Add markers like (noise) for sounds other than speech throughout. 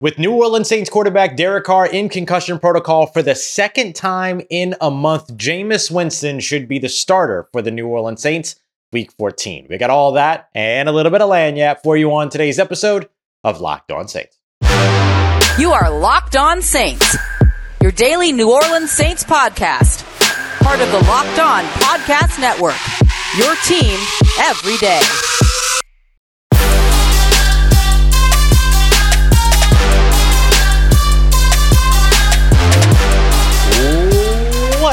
With New Orleans Saints quarterback Derek Carr in concussion protocol for the second time in a month, Jameis Winston should be the starter for the New Orleans Saints week 14. We got all that and a little bit of lagniappe for you on today's episode of Locked On Saints. You are Locked On Saints, your daily New Orleans Saints podcast, part of the Locked On Podcast Network. Your team every day.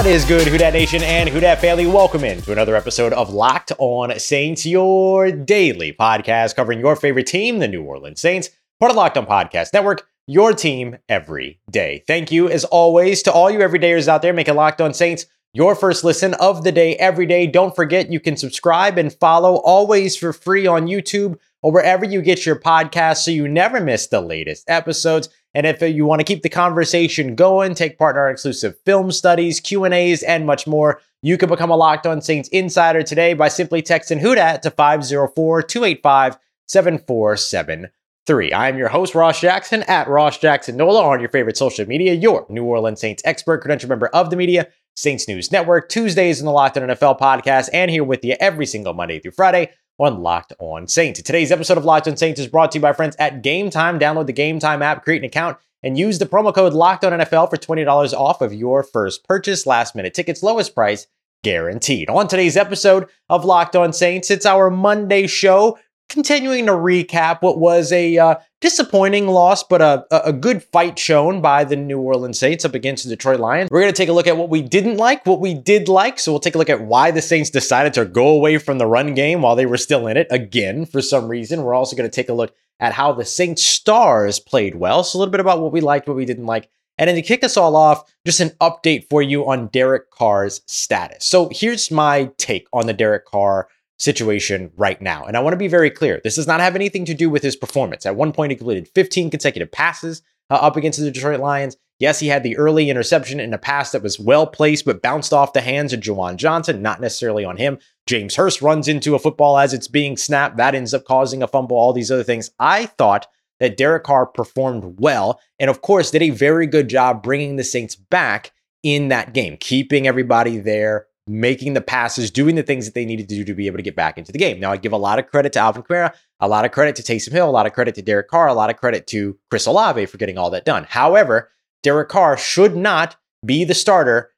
What is good, Who Dat Nation and Who Dat family? Welcome in to another episode of Locked On Saints, your daily podcast covering your favorite team, the New Orleans Saints, part of Locked On Podcast Network, your team every day. Thank you, as always, to all you everydayers out there making Locked On Saints your first listen of the day every day. Don't forget, you can subscribe and follow always for free on YouTube or wherever you get your podcasts so you never miss the latest episodes. And if you want to keep the conversation going, take part in our exclusive film studies, Q&As, and much more, you can become a Locked On Saints insider today by simply texting WHODAT to 504-285-7473. I am your host, Ross Jackson, at Ross Jackson Nola on your favorite social media, your New Orleans Saints expert, credential member of the media, Saints News Network, Tuesdays in the Locked On NFL podcast, and here with you every single Monday through Friday on Locked On Saints. Today's episode of Locked On Saints is brought to you by friends at Game Time. Download the Game Time app, create an account, and use the promo code Locked On NFL for $20 off of your first purchase. Last minute tickets, lowest price guaranteed. On today's episode of Locked On Saints, it's our Monday show continuing to recap what was a uh, disappointing loss, but a, a good fight shown by the New Orleans Saints up against the Detroit Lions. We're going to take a look at what we didn't like, what we did like. So we'll take a look at why the Saints decided to go away from the run game while they were still in it again for some reason. We're also going to take a look at how the Saints stars played well. So a little bit about what we liked, what we didn't like. And then to kick us all off, just an update for you on Derek Carr's status. So here's my take on the Derek Carr situation right now. And I want to be very clear this does not have anything to do with his performance. At one point, he completed 15 consecutive passes uh, up against the Detroit Lions. Yes, he had the early interception in a pass that was well placed, but bounced off the hands of Juwan Johnson, not necessarily on him. James Hurst runs into a football as it's being snapped. That ends up causing a fumble, all these other things. I thought that Derek Carr performed well, and of course, did a very good job bringing the Saints back in that game, keeping everybody there, making the passes, doing the things that they needed to do to be able to get back into the game. Now, I give a lot of credit to Alvin Kamara, a lot of credit to Taysom Hill, a lot of credit to Derek Carr, a lot of credit to Chris Olave for getting all that done. However, Derek Carr should not be the starter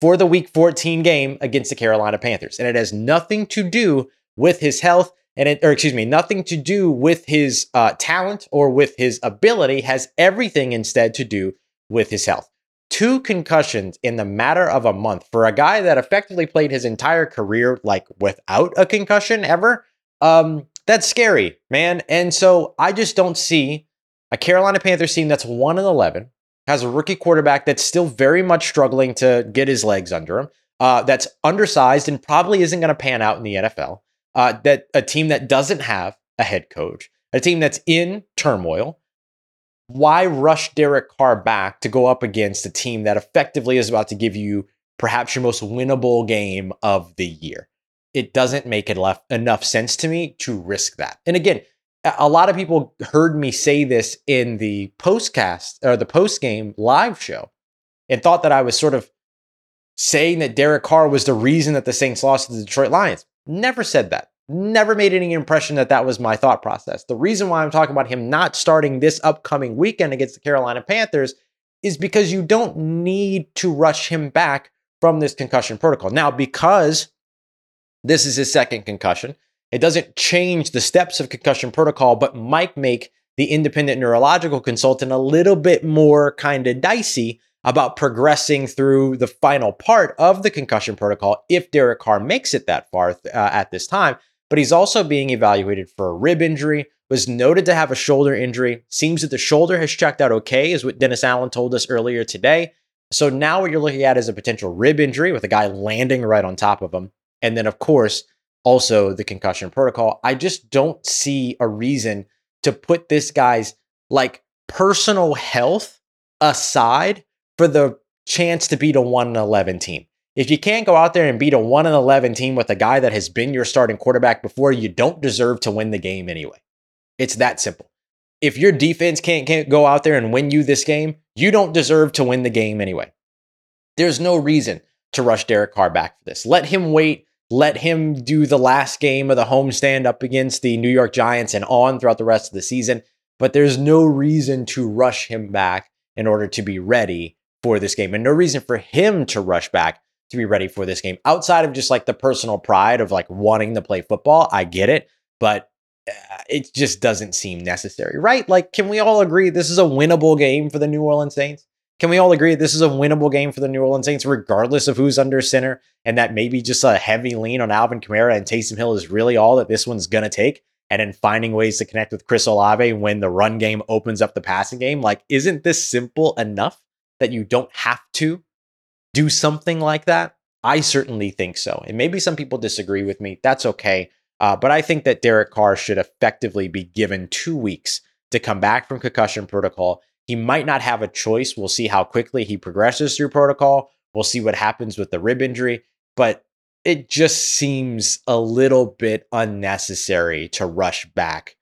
for the Week 14 game against the Carolina Panthers, and it has nothing to do with his health. And it, or excuse me, nothing to do with his uh, talent or with his ability, has everything instead to do with his health two concussions in the matter of a month for a guy that effectively played his entire career like without a concussion ever. Um, that's scary, man. And so I just don't see a Carolina Panthers team that's 1 and 11, has a rookie quarterback that's still very much struggling to get his legs under him, uh, that's undersized and probably isn't going to pan out in the NFL. Uh, that a team that doesn't have a head coach, a team that's in turmoil, why rush Derek Carr back to go up against a team that effectively is about to give you perhaps your most winnable game of the year? It doesn't make it enough sense to me to risk that. And again, a lot of people heard me say this in the postcast or the post game live show and thought that I was sort of saying that Derek Carr was the reason that the Saints lost to the Detroit Lions. Never said that never made any impression that that was my thought process. The reason why I'm talking about him not starting this upcoming weekend against the Carolina Panthers is because you don't need to rush him back from this concussion protocol. Now, because this is his second concussion, it doesn't change the steps of concussion protocol, but might make the independent neurological consultant a little bit more kind of dicey about progressing through the final part of the concussion protocol if Derek Carr makes it that far uh, at this time but he's also being evaluated for a rib injury, was noted to have a shoulder injury. Seems that the shoulder has checked out okay, is what Dennis Allen told us earlier today. So now what you're looking at is a potential rib injury with a guy landing right on top of him. And then, of course, also the concussion protocol. I just don't see a reason to put this guy's like personal health aside for the chance to beat a 1 11 team. If you can't go out there and beat a 1 and 11 team with a guy that has been your starting quarterback before, you don't deserve to win the game anyway. It's that simple. if your defense can't, can't go out there and win you this game, you don't deserve to win the game anyway. There's no reason to rush Derek Carr back for this. Let him wait. Let him do the last game of the homestand up against the New York Giants and on throughout the rest of the season. But there's no reason to rush him back in order to be ready for this game, and no reason for him to rush back to be ready for this game outside of just like the personal pride of like wanting to play football. I get it, but uh, it just doesn't seem necessary, right? Like, can we all agree this is a winnable game for the New Orleans Saints? Can we all agree this is a winnable game for the New Orleans Saints, regardless of who's under center, and that maybe just a heavy lean on Alvin Kamara and Taysom Hill is really all that this one's going to take? And then finding ways to connect with Chris Olave when the run game opens up the passing game. Like, isn't this simple enough that you don't have to do something like that? I certainly think so. And maybe some people disagree with me. That's okay. Uh, but I think that Derek Carr should effectively be given two weeks to come back from concussion protocol he might not have a choice. We'll see how quickly he progresses through protocol. We'll see what happens with the rib injury, but it just seems a little bit unnecessary to rush back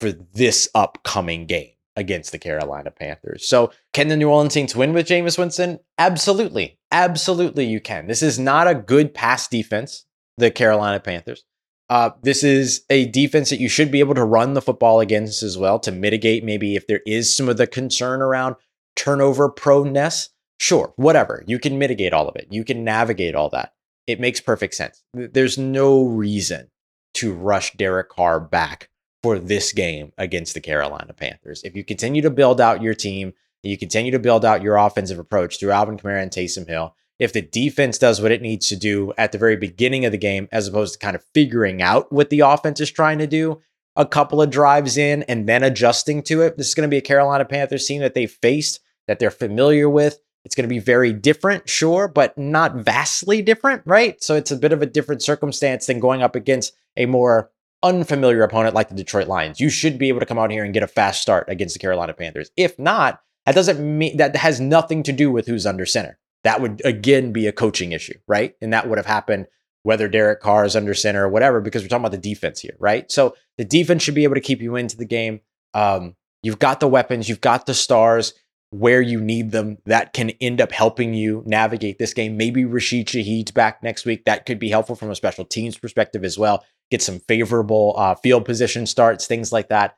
for this upcoming game against the Carolina Panthers. So, can the New Orleans Saints win with Jameis Winston? Absolutely. Absolutely, you can. This is not a good pass defense, the Carolina Panthers. Uh, this is a defense that you should be able to run the football against as well to mitigate maybe if there is some of the concern around turnover proneness. Sure, whatever. You can mitigate all of it. You can navigate all that. It makes perfect sense. There's no reason to rush Derek Carr back for this game against the Carolina Panthers. If you continue to build out your team, you continue to build out your offensive approach through Alvin Kamara and Taysom Hill, if the defense does what it needs to do at the very beginning of the game, as opposed to kind of figuring out what the offense is trying to do a couple of drives in and then adjusting to it. This is going to be a Carolina Panthers team that they faced, that they're familiar with. It's going to be very different, sure, but not vastly different, right? So it's a bit of a different circumstance than going up against a more unfamiliar opponent like the Detroit Lions. You should be able to come out here and get a fast start against the Carolina Panthers. If not, that doesn't mean that has nothing to do with who's under center that would again be a coaching issue, right? And that would have happened whether Derek Carr is under center or whatever, because we're talking about the defense here, right? So the defense should be able to keep you into the game. Um, you've got the weapons, you've got the stars where you need them that can end up helping you navigate this game. Maybe Rashid Shaheed's back next week. That could be helpful from a special teams perspective as well. Get some favorable uh, field position starts, things like that.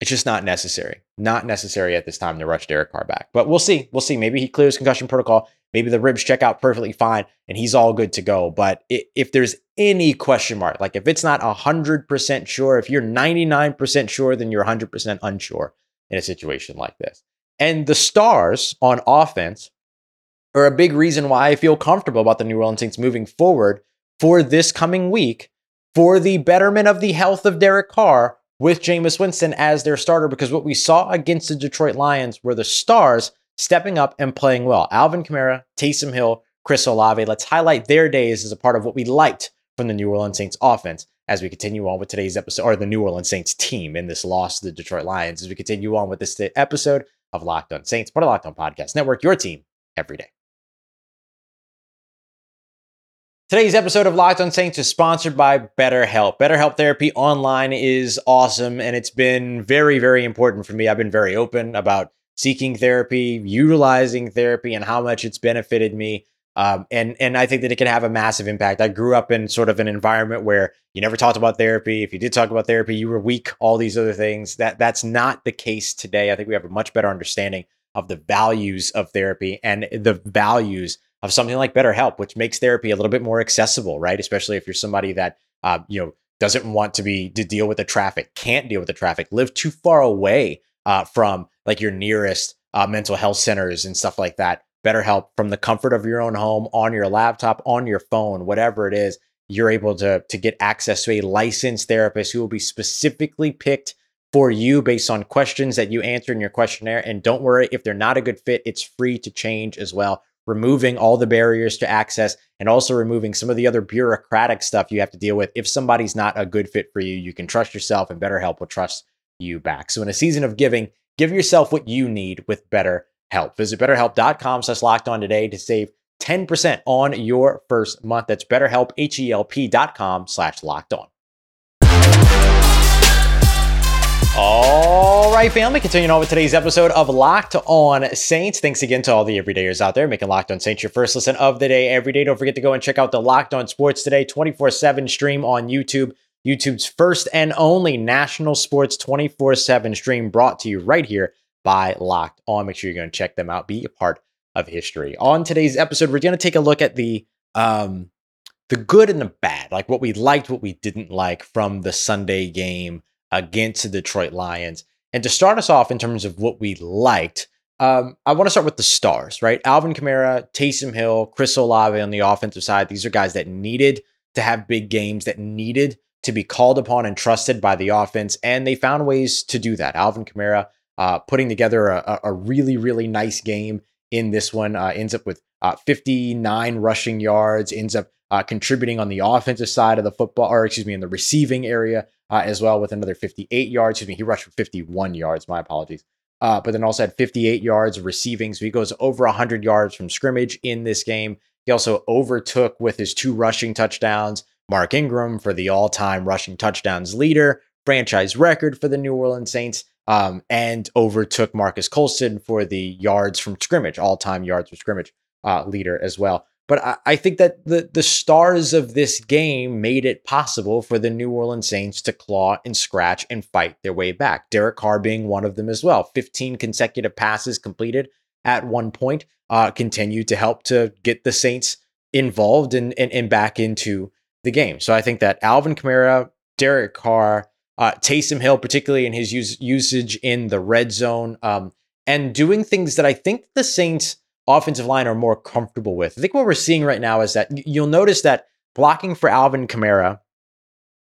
It's just not necessary. Not necessary at this time to rush Derek Carr back. But we'll see. We'll see. Maybe he clears concussion protocol. Maybe the ribs check out perfectly fine and he's all good to go. But if there's any question mark, like if it's not 100% sure, if you're 99% sure, then you're 100% unsure in a situation like this. And the stars on offense are a big reason why I feel comfortable about the New Orleans Saints moving forward for this coming week for the betterment of the health of Derek Carr with Jameis Winston as their starter because what we saw against the Detroit Lions were the stars stepping up and playing well. Alvin Kamara, Taysom Hill, Chris Olave. Let's highlight their days as a part of what we liked from the New Orleans Saints offense as we continue on with today's episode, or the New Orleans Saints team in this loss to the Detroit Lions, as we continue on with this episode of Locked On Saints, part of Locked On Podcast Network, your team every day. Today's episode of Locked on Saints is sponsored by BetterHelp. BetterHelp Therapy Online is awesome, and it's been very, very important for me. I've been very open about seeking therapy, utilizing therapy, and how much it's benefited me. Um, and and I think that it can have a massive impact. I grew up in sort of an environment where you never talked about therapy. If you did talk about therapy, you were weak. All these other things. That that's not the case today. I think we have a much better understanding of the values of therapy and the values of something like BetterHelp, which makes therapy a little bit more accessible, right? Especially if you're somebody that uh, you know doesn't want to be to deal with the traffic, can't deal with the traffic, live too far away uh, from like your nearest uh, mental health centers and stuff like that. BetterHelp from the comfort of your own home, on your laptop, on your phone, whatever it is, you're able to to get access to a licensed therapist who will be specifically picked for you based on questions that you answer in your questionnaire. And don't worry, if they're not a good fit, it's free to change as well removing all the barriers to access and also removing some of the other bureaucratic stuff you have to deal with. If somebody's not a good fit for you, you can trust yourself and BetterHelp will trust you back. So in a season of giving, give yourself what you need with BetterHelp. Visit betterhelp.com slash locked on today to save 10% on your first month. That's betterhelp, H-E-L-P dot com slash locked on. All right, family, continuing on with today's episode of Locked On Saints. Thanks again to all the everydayers out there making Locked On Saints your first listen of the day every day. Don't forget to go and check out the Locked On Sports Today 24 7 stream on YouTube. YouTube's first and only national sports 24 7 stream brought to you right here by Locked On. Make sure you're going to check them out, be a part of history. On today's episode, we're going to take a look at the um, the good and the bad, like what we liked, what we didn't like from the Sunday game against the Detroit Lions. And to start us off in terms of what we liked, um, I want to start with the stars, right? Alvin Kamara, Taysom Hill, Chris Olave on the offensive side. These are guys that needed to have big games, that needed to be called upon and trusted by the offense. And they found ways to do that. Alvin Kamara uh, putting together a, a, really, really nice game in this one, uh, ends up with uh, 59 rushing yards, ends up uh, contributing on the offensive side of the football, or excuse me, in the receiving area uh, as well with another 58 yards. Excuse me, he rushed for 51 yards. My apologies. But then also had 58 yards receiving. So he goes over 100 yards from scrimmage in this game. He also overtook with his two rushing touchdowns Mark Ingram for the all time rushing touchdowns leader, franchise record for the New Orleans Saints, um, and overtook Marques Colston for the yards from scrimmage, all time yards from scrimmage uh, leader as well. But I, I think that the the stars of this game made it possible for the New Orleans Saints to claw and scratch and fight their way back. Derek Carr being one of them as well. 15 consecutive passes completed at one point uh, continued to help to get the Saints involved and, and, and back into the game. So I think that Alvin Kamara, Derek Carr, uh, Taysom Hill, particularly in his use, usage in the red zone, um, and doing things that I think the Saints offensive line are more comfortable with. I think what we're seeing right now is that you'll notice that blocking for Alvin Kamara,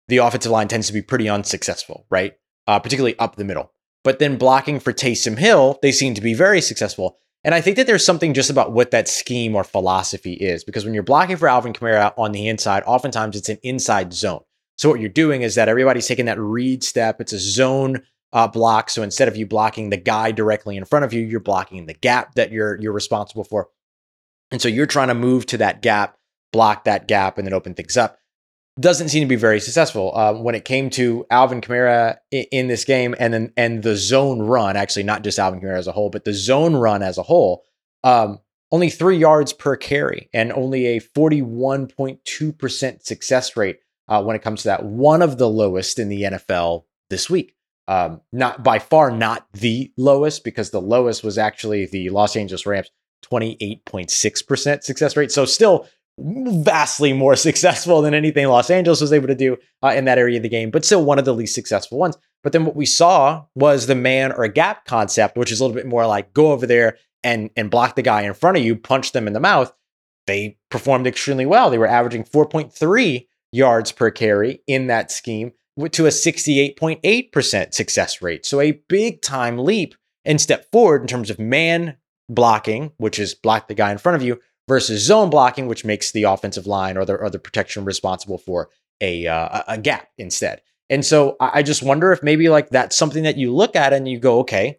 the offensive line tends to be pretty unsuccessful, right? Uh, particularly up the middle. But then blocking for Taysom Hill, they seem to be very successful. And I think that there's something just about what that scheme or philosophy is, because when you're blocking for Alvin Kamara on the inside, oftentimes it's an inside zone. So what you're doing is that everybody's taking that read step. It's a zone uh, block. So instead of you blocking the guy directly in front of you, you're blocking the gap that you're you're responsible for. And so you're trying to move to that gap, block that gap, and then open things up. Doesn't seem to be very successful uh, when it came to Alvin Kamara in, in this game, and then and the zone run. Actually, not just Alvin Kamara as a whole, but the zone run as a whole. Um, only three yards per carry, and only a 41.2% success rate uh, when it comes to that. One of the lowest in the NFL this week. Um, not by far not the lowest because the lowest was actually the Los Angeles Rams 28.6% success rate. So still vastly more (laughs) successful than anything Los Angeles was able to do uh, in that area of the game, but still one of the least successful ones. But then what we saw was the man or a gap concept, which is a little bit more like go over there and and block the guy in front of you, punch them in the mouth. They performed extremely well. They were averaging 4.3 yards per carry in that scheme to a 68.8% success rate. So a big time leap and step forward in terms of man blocking, which is block the guy in front of you, versus zone blocking, which makes the offensive line or the, or the protection responsible for a, uh, a gap instead. And so I just wonder if maybe like that's something that you look at and you go, okay,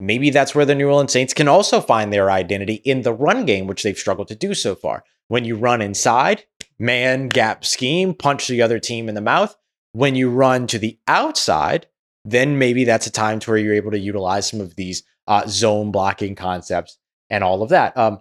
maybe that's where the New Orleans Saints can also find their identity in the run game, which they've struggled to do so far. When you run inside, man gap scheme, punch the other team in the mouth. When you run to the outside, then maybe that's a time to where you're able to utilize some of these uh, zone blocking concepts and all of that. Um,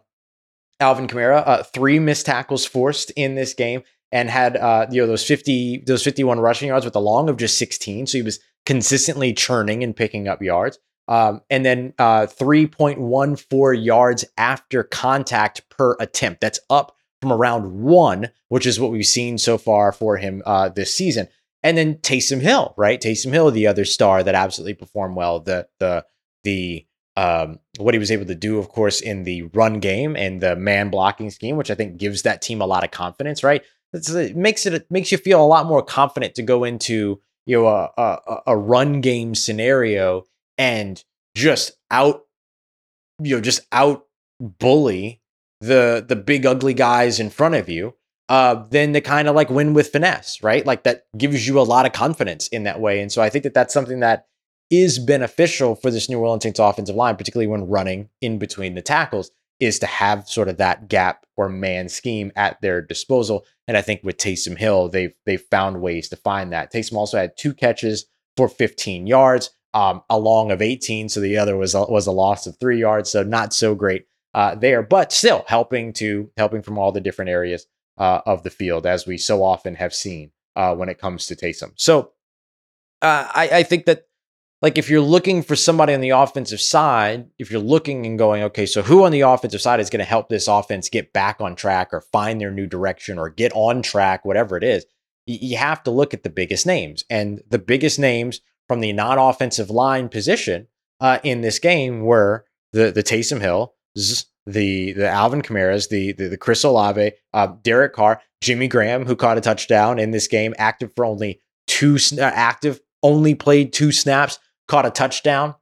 Alvin Kamara, uh, three missed tackles forced in this game, and had uh, you know those fifty, those fifty-one rushing yards with a long of just sixteen. So he was consistently churning and picking up yards. Um, and then uh, 3.14 yards after contact per attempt. That's up from around one, which is what we've seen so far for him uh, this season. And then Taysom Hill, right? Taysom Hill, the other star that absolutely performed well. The the the um, what he was able to do, of course, in the run game and the man blocking scheme, which I think gives that team a lot of confidence, right? It's, it makes it, it makes you feel a lot more confident to go into you know a, a, a run game scenario and just out you know just out bully the the big ugly guys in front of you uh, then to kind of like win with finesse, right? Like that gives you a lot of confidence in that way. And so I think that that's something that is beneficial for this New Orleans Saints offensive line, particularly when running in between the tackles, is to have sort of that gap or man scheme at their disposal. And I think with Taysom Hill, they've they've found ways to find that. Taysom also had two catches for 15 yards, um, a long of 18. So the other was a, was a loss of three yards. So not so great uh, there, but still helping to helping from all the different areas uh, of the field, as we so often have seen uh, when it comes to Taysom. So uh, I, I think that like if you're looking for somebody on the offensive side, if you're looking and going, okay, so who on the offensive side is going to help this offense get back on track or find their new direction or get on track, whatever it is, you have to look at the biggest names. And the biggest names from the non-offensive line position uh, in this game were the the Taysom Hill, the the Alvin Kamara's, the the, the Chris Olave, uh, Derek Carr, Jimmy Graham, who caught a touchdown in this game, active for only two uh, active, only played two snaps, caught a touchdown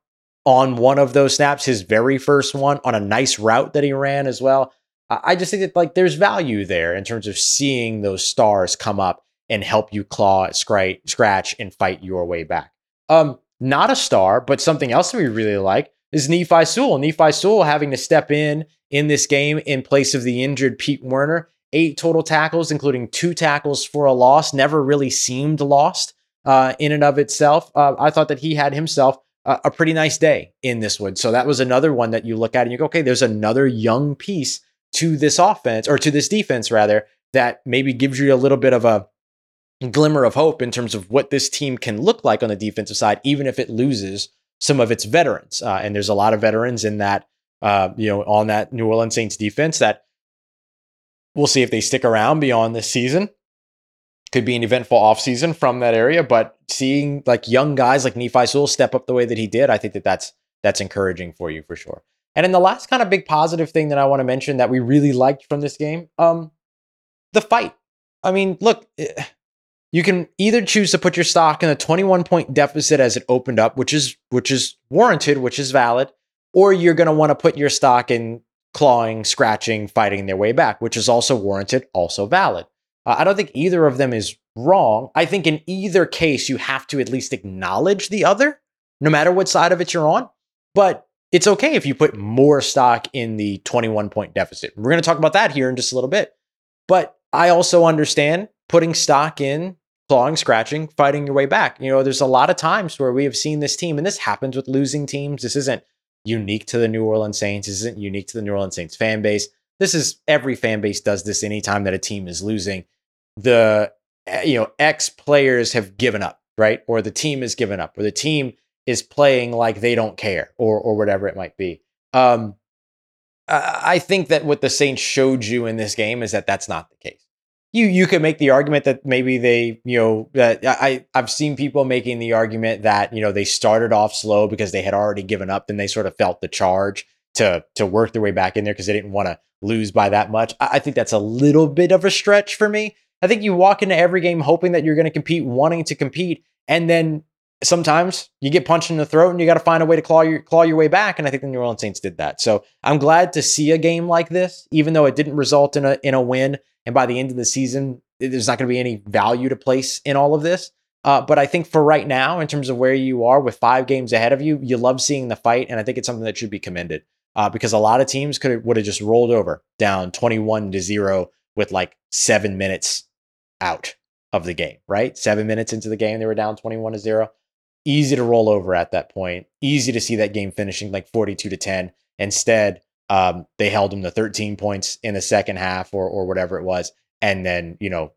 on one of those snaps, his very first one on a nice route that he ran as well. I just think that like there's value there in terms of seeing those stars come up and help you claw, scratch, scratch, and fight your way back. Um, not a star, but something else that we really like is Nephi Sewell. Nephi Sewell having to step in in this game in place of the injured Pete Werner. Eight total tackles, including two tackles for a loss. Never really seemed lost uh, in and of itself. Uh, I thought that he had himself a, a pretty nice day in this one. So that was another one that you look at and you go, okay, there's another young piece to this offense or to this defense rather that maybe gives you a little bit of a glimmer of hope in terms of what this team can look like on the defensive side, even if it loses some of its veterans. Uh, and there's a lot of veterans in that, uh, you know, on that New Orleans Saints defense that we'll see if they stick around beyond this season. Could be an eventful offseason from that area, but seeing like young guys like Nephi Sewell step up the way that he did, I think that that's that's encouraging for you for sure. And then the last kind of big positive thing that I want to mention that we really liked from this game, um, the fight. I mean, look, eh, you can either choose to put your stock in a 21 point deficit as it opened up, which is which is warranted, which is valid, or you're going to want to put your stock in clawing, scratching, fighting their way back, which is also warranted, also valid. Uh, I don't think either of them is wrong. I think in either case, you have to at least acknowledge the other, no matter what side of it you're on. But it's okay if you put more stock in the 21 point deficit. We're going to talk about that here in just a little bit. But I also understand putting stock in clawing, scratching, fighting your way back. You know, there's a lot of times where we have seen this team, and this happens with losing teams. This isn't unique to the New Orleans Saints. This isn't unique to the New Orleans Saints fan base. This is every fan base does this anytime that a team is losing. The eh, you know, ex players have given up, right? Or the team has given up, or the team is playing like they don't care, or or whatever it might be. Um, I think that what the Saints showed you in this game is that that's not the case you you could make the argument that maybe they you know that I I've seen people making the argument that you know they started off slow because they had already given up and they sort of felt the charge to to work their way back in there because they didn't want to lose by that much. I, I think that's a little bit of a stretch for me. I think you walk into every game hoping that you're going to compete, wanting to compete, and then sometimes you get punched in the throat and you got to find a way to claw your claw your way back. And I think the New Orleans Saints did that. So I'm glad to see a game like this, even though it didn't result in a in a win. And by the end of the season, there's not going to be any value to place in all of this. Uh, but I think for right now, in terms of where you are with five games ahead of you, you love seeing the fight, and I think it's something that should be commended uh, because a lot of teams could would have just rolled over down 21 to zero with like seven minutes out of the game. Right, seven minutes into the game, they were down 21 to zero. Easy to roll over at that point. Easy to see that game finishing like 42 to 10. Instead, um, they held them to 13 points in the second half or or whatever it was, and then you know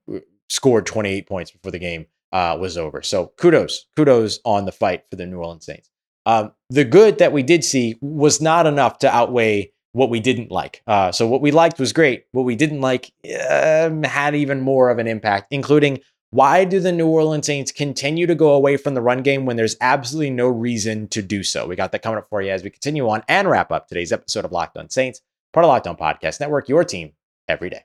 scored 28 points before the game uh, was over. So kudos, kudos on the fight for the New Orleans Saints. Um, the good that we did see was not enough to outweigh what we didn't like. Uh, so what we liked was great. What we didn't like um, had even more of an impact, including why do the New Orleans Saints continue to go away from the run game when there's absolutely no reason to do so? We got that coming up for you as we continue on and wrap up today's episode of Locked On Saints, part of Locked On Podcast Network, your team every day.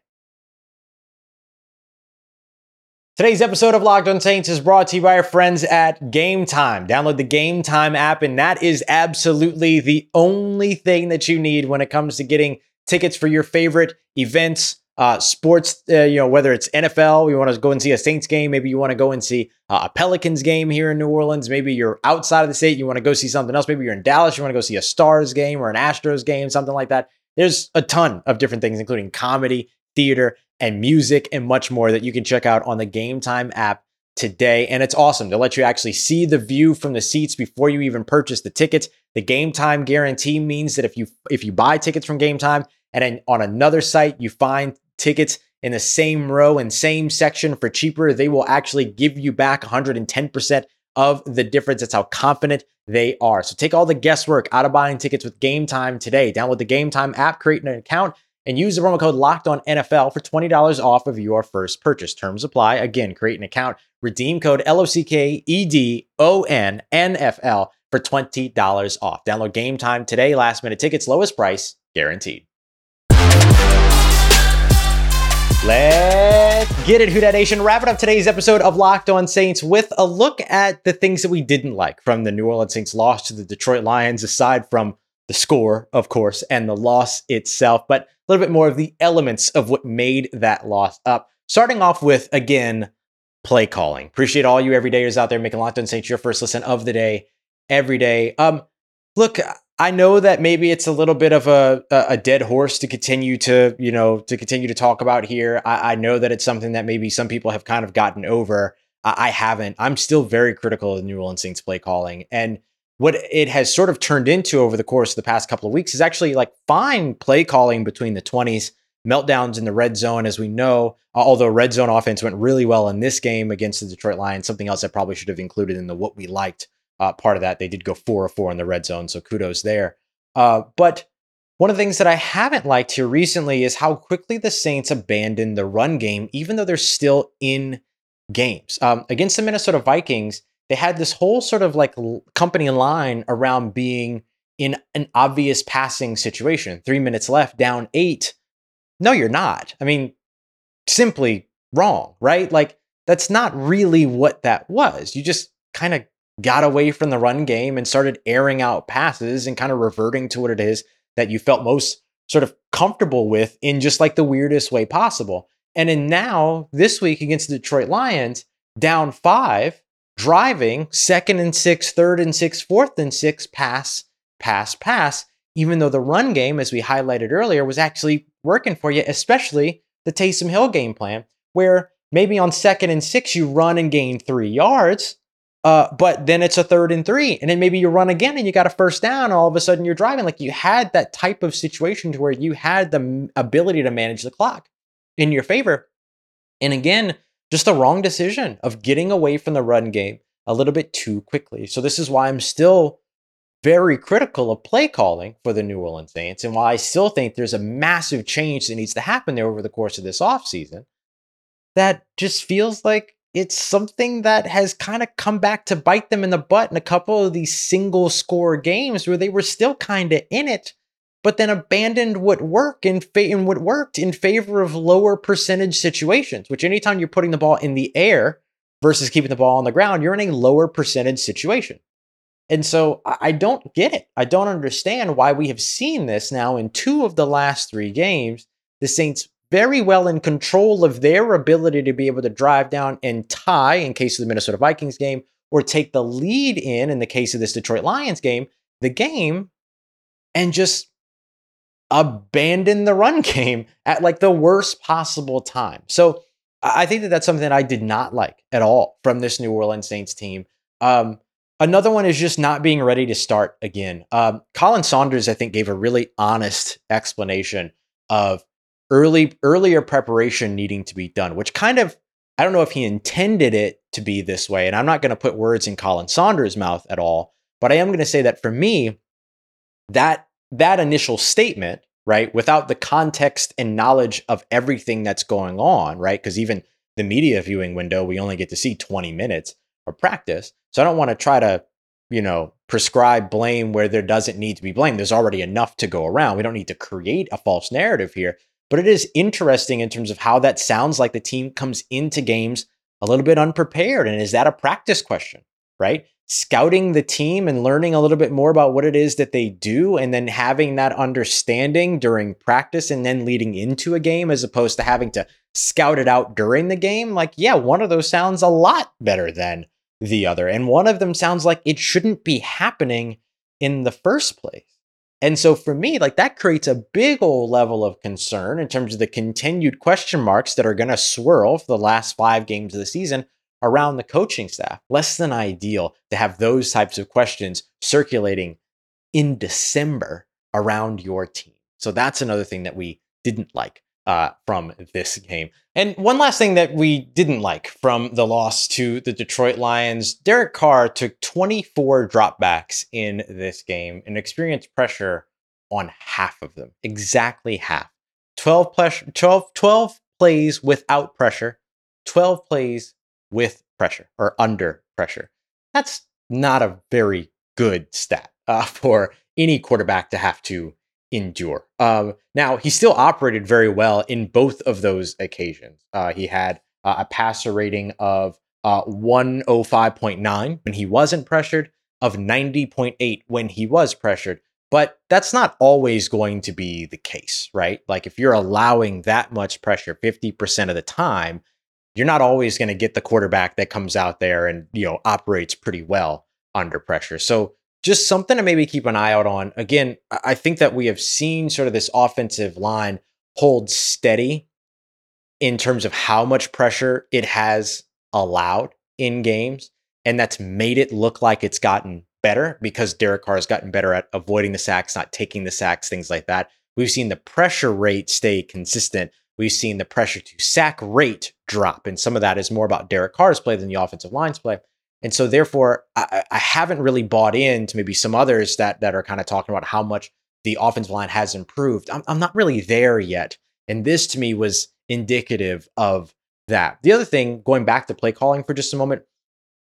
Today's episode of Locked On Saints is brought to you by our friends at Game Time. Download the Game Time app, and that is absolutely the only thing that you need when it comes to getting tickets for your favorite events uh, sports, uh, you know, whether it's NFL, you want to go and see a Saints game, maybe you want to go and see uh, a Pelicans game here in New Orleans, maybe you're outside of the state, you want to go see something else, maybe you're in Dallas, you want to go see a Stars game or an Astros game, something like that. There's a ton of different things, including comedy, theater, and music, and much more that you can check out on the Game Time app today. And it's awesome to let you actually see the view from the seats before you even purchase the tickets. The game time guarantee means that if you if you buy tickets from game time and then on another site you find tickets in the same row and same section for cheaper, they will actually give you back 110% of the difference. That's how confident they are. So take all the guesswork out of buying tickets with Game Time today. Download the Game Time app, create an account, and use the promo code Locked On NFL for twenty dollars off of your first purchase. Terms apply. Again, create an account, redeem code L O C K E D O N N F L for twenty dollars off. Download Game Time today. Last minute tickets, lowest price guaranteed. Let's get it, Who Dat Nation. Wrapping up today's episode of Locked On Saints with a look at the things that we didn't like from the New Orleans Saints loss to the Detroit Lions, aside from the score, of course, and the loss itself, but a little bit more of the elements of what made that loss up. Starting off with, again, play calling. Appreciate all you everydayers out there making Locked On Saints your first listen of the day every day. Um, look, I know that maybe it's a little bit of a a dead horse to continue to you know to continue to talk about here. I, I know that it's something that maybe some people have kind of gotten over. I, I haven't. I'm still very critical of New Orleans Saints play calling, and what it has sort of turned into over the course of the past couple of weeks is actually like fine play calling between the 20s, meltdowns in the red zone, as we know. Uh, although red zone offense went really well in this game against the Detroit Lions, something else I probably should have included in the what we liked uh, part of that. They did go four or four in the red zone, so kudos there. Uh, but one of the things that I haven't liked here recently is how quickly the Saints abandoned the run game, even though they're still in games. Um, against the Minnesota Vikings, they had this whole sort of like company line around being in an obvious passing situation. Three minutes left, down eight. No, you're not. I mean, simply wrong, right? Like, that's not really what that was. You just kind of got away from the run game and started airing out passes and kind of reverting to what it is that you felt most sort of comfortable with in just like the weirdest way possible. And in now, this week against the Detroit Lions, down five, driving second and six, third and six, fourth and six, pass, pass, pass, even though the run game, as we highlighted earlier, was actually working for you, especially the Taysom Hill game plan, where maybe on second and six, you run and gain three yards, uh, but then it's a third and three, and then maybe you run again and you got a first down. all of a sudden, you're driving. Like you had that type of situation to where you had the ability to manage the clock in your favor. And again, just the wrong decision of getting away from the run game a little bit too quickly. So this is why I'm still very critical of play calling for the New Orleans Saints, and why I still think there's a massive change that needs to happen there over the course of this offseason. That just feels like it's something that has kind of come back to bite them in the butt in a couple of these single score games where they were still kind of in it, but then abandoned what worked in, fa- what worked in favor of lower percentage situations. Which anytime you're putting the ball in the air versus keeping the ball on the ground, you're in a lower percentage situation. And so I don't get it. I don't understand why we have seen this now in two of the last three games. The Saints very well in control of their ability to be able to drive down and tie in case of the Minnesota Vikings game, or take the lead in in the case of this Detroit Lions game, the game, and just abandon the run (laughs) game at like the worst possible time. So I think that that's something that I did not like at all from this New Orleans Saints team. Um, another one is just not being ready to start again. Um, Khalen Saunders, I think, gave a really honest explanation of early earlier preparation needing to be done, which kind of I don't know if he intended it to be this way, and I'm not going to put words in Khalen Saunders' mouth at all, but I am going to say that for me, that that initial statement, right, without the context and knowledge of everything that's going on, right, because even the media viewing window, we only get to see 20 minutes of practice, so I don't want to try to, you know, prescribe blame where there doesn't need to be blame. There's already enough to go around. We don't need to create a false narrative here. But it is interesting in terms of how that sounds like the team comes into games a little bit unprepared. And is that a practice question, right? Scouting the team and learning a little bit more about what it is that they do, and then having that understanding during practice and then leading into a game as opposed to having to scout it out during the game. Like, yeah, one of those sounds a lot better than the other. And one of them sounds like it shouldn't be happening in the first place. And so for me, like that creates a big old level of concern in terms of the continued question marks that are going to swirl for the last five games of the season around the coaching staff. Less than ideal to have those types of questions circulating in December around your team. So that's another thing that we didn't like uh, from this game. And one last thing that we didn't like from the loss to the Detroit Lions Derek Carr took 24 dropbacks in this game and experienced pressure on half of them, exactly half. 12, plus, 12, 12 plays without pressure, 12 plays with pressure or under pressure. That's not a very good stat uh, (laughs) for any quarterback to have to endure. Um, now, he still operated very well in both of those occasions. Uh, he had uh, a passer rating of uh, 105.9 when he wasn't pressured, of 90.8 when he was pressured. But that's not always going to be the case, right? Like if you're allowing that much pressure 50% of the time, you're not always going to get the quarterback that comes out there and, you know, operates pretty well under pressure. So just something to maybe keep an eye out on. Again, I think that we have seen sort of this offensive line hold steady in terms of how much pressure it has allowed in games. And that's made it look like it's gotten better because Derek Carr has gotten better at avoiding the sacks, not taking the sacks, things like that. We've seen the pressure rate stay consistent. We've seen the pressure to sack rate drop. And some of that is more about Derek Carr's play than the offensive line's play. And so therefore, I, I haven't really bought in to maybe some others that that are kind of talking about how much the offensive line has improved. I'm, I'm not really there yet. And this to me was indicative of that. The other thing, going back to play calling for just a moment,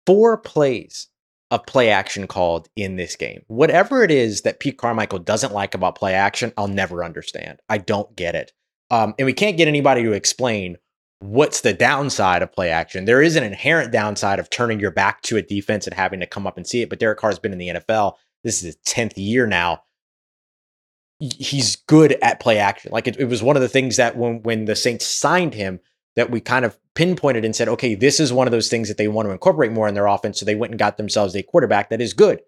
four plays of play action called in this game. Whatever it is that Pete Carmichael doesn't like about play action, I'll never understand. I don't get it. Um, and we can't get anybody to explain what's the downside of play action? There is an inherent downside of turning your back to a defense and having to come up and see it. But Derek Carr's been in the NFL. This is his 10th year now. He's good at play action. Like it, it was one of the things that when when the Saints signed him, that we kind of pinpointed and said, okay, this is one of those things that they want to incorporate more in their offense. So they went and got themselves a quarterback that is good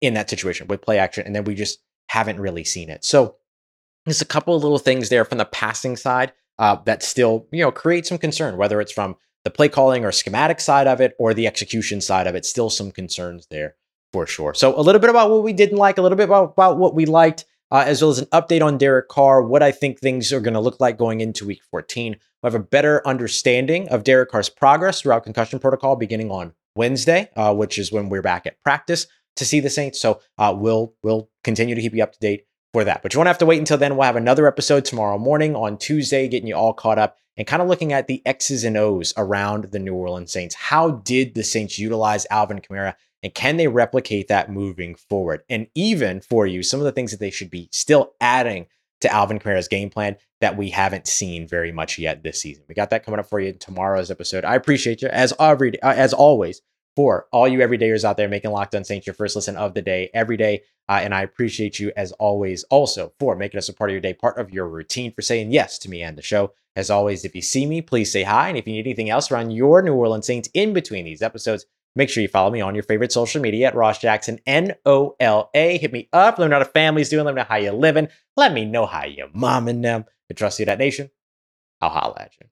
in that situation with play action. And then we just haven't really seen it. So there's a couple of little things there from the passing side uh, that still you know create some concern, whether it's from the play calling or schematic side of it or the execution side of it. Still some concerns there for sure. So a little bit about what we didn't like, a little bit about, about what we liked, uh, as well as an update on Derek Carr, what I think things are going to look like going into Week 14. We have a better understanding of Derek Carr's progress throughout concussion protocol beginning on Wednesday, uh, which is when we're back at practice to see the Saints. So uh, we'll we'll continue to keep you up to date for that. But you won't have to wait until then. We'll have another episode tomorrow morning on Tuesday, getting you all caught up and kind of looking at the X's and O's around the New Orleans Saints. How did the Saints utilize Alvin Kamara? And can they replicate that moving forward? And even for you, some of the things that they should be still adding to Alvin Kamara's game plan that we haven't seen very much yet this season. We got that coming up for you in tomorrow's episode. I appreciate you as every uh, as always for all you everydayers out there making Locked On Saints your first listen of the day every day. Uh, and I appreciate you as always also for making us a part of your day, part of your routine, for saying yes to me and the show. As always, if you see me, please say hi. And if you need anything else around your New Orleans Saints in between these episodes, make sure you follow me on your favorite social media at Ross Jackson, N O L A. Hit me up. Let me know how the family's doing. Let me know how you're living. Let me know how you're momming them. I trust you, that nation. I'll holla at you.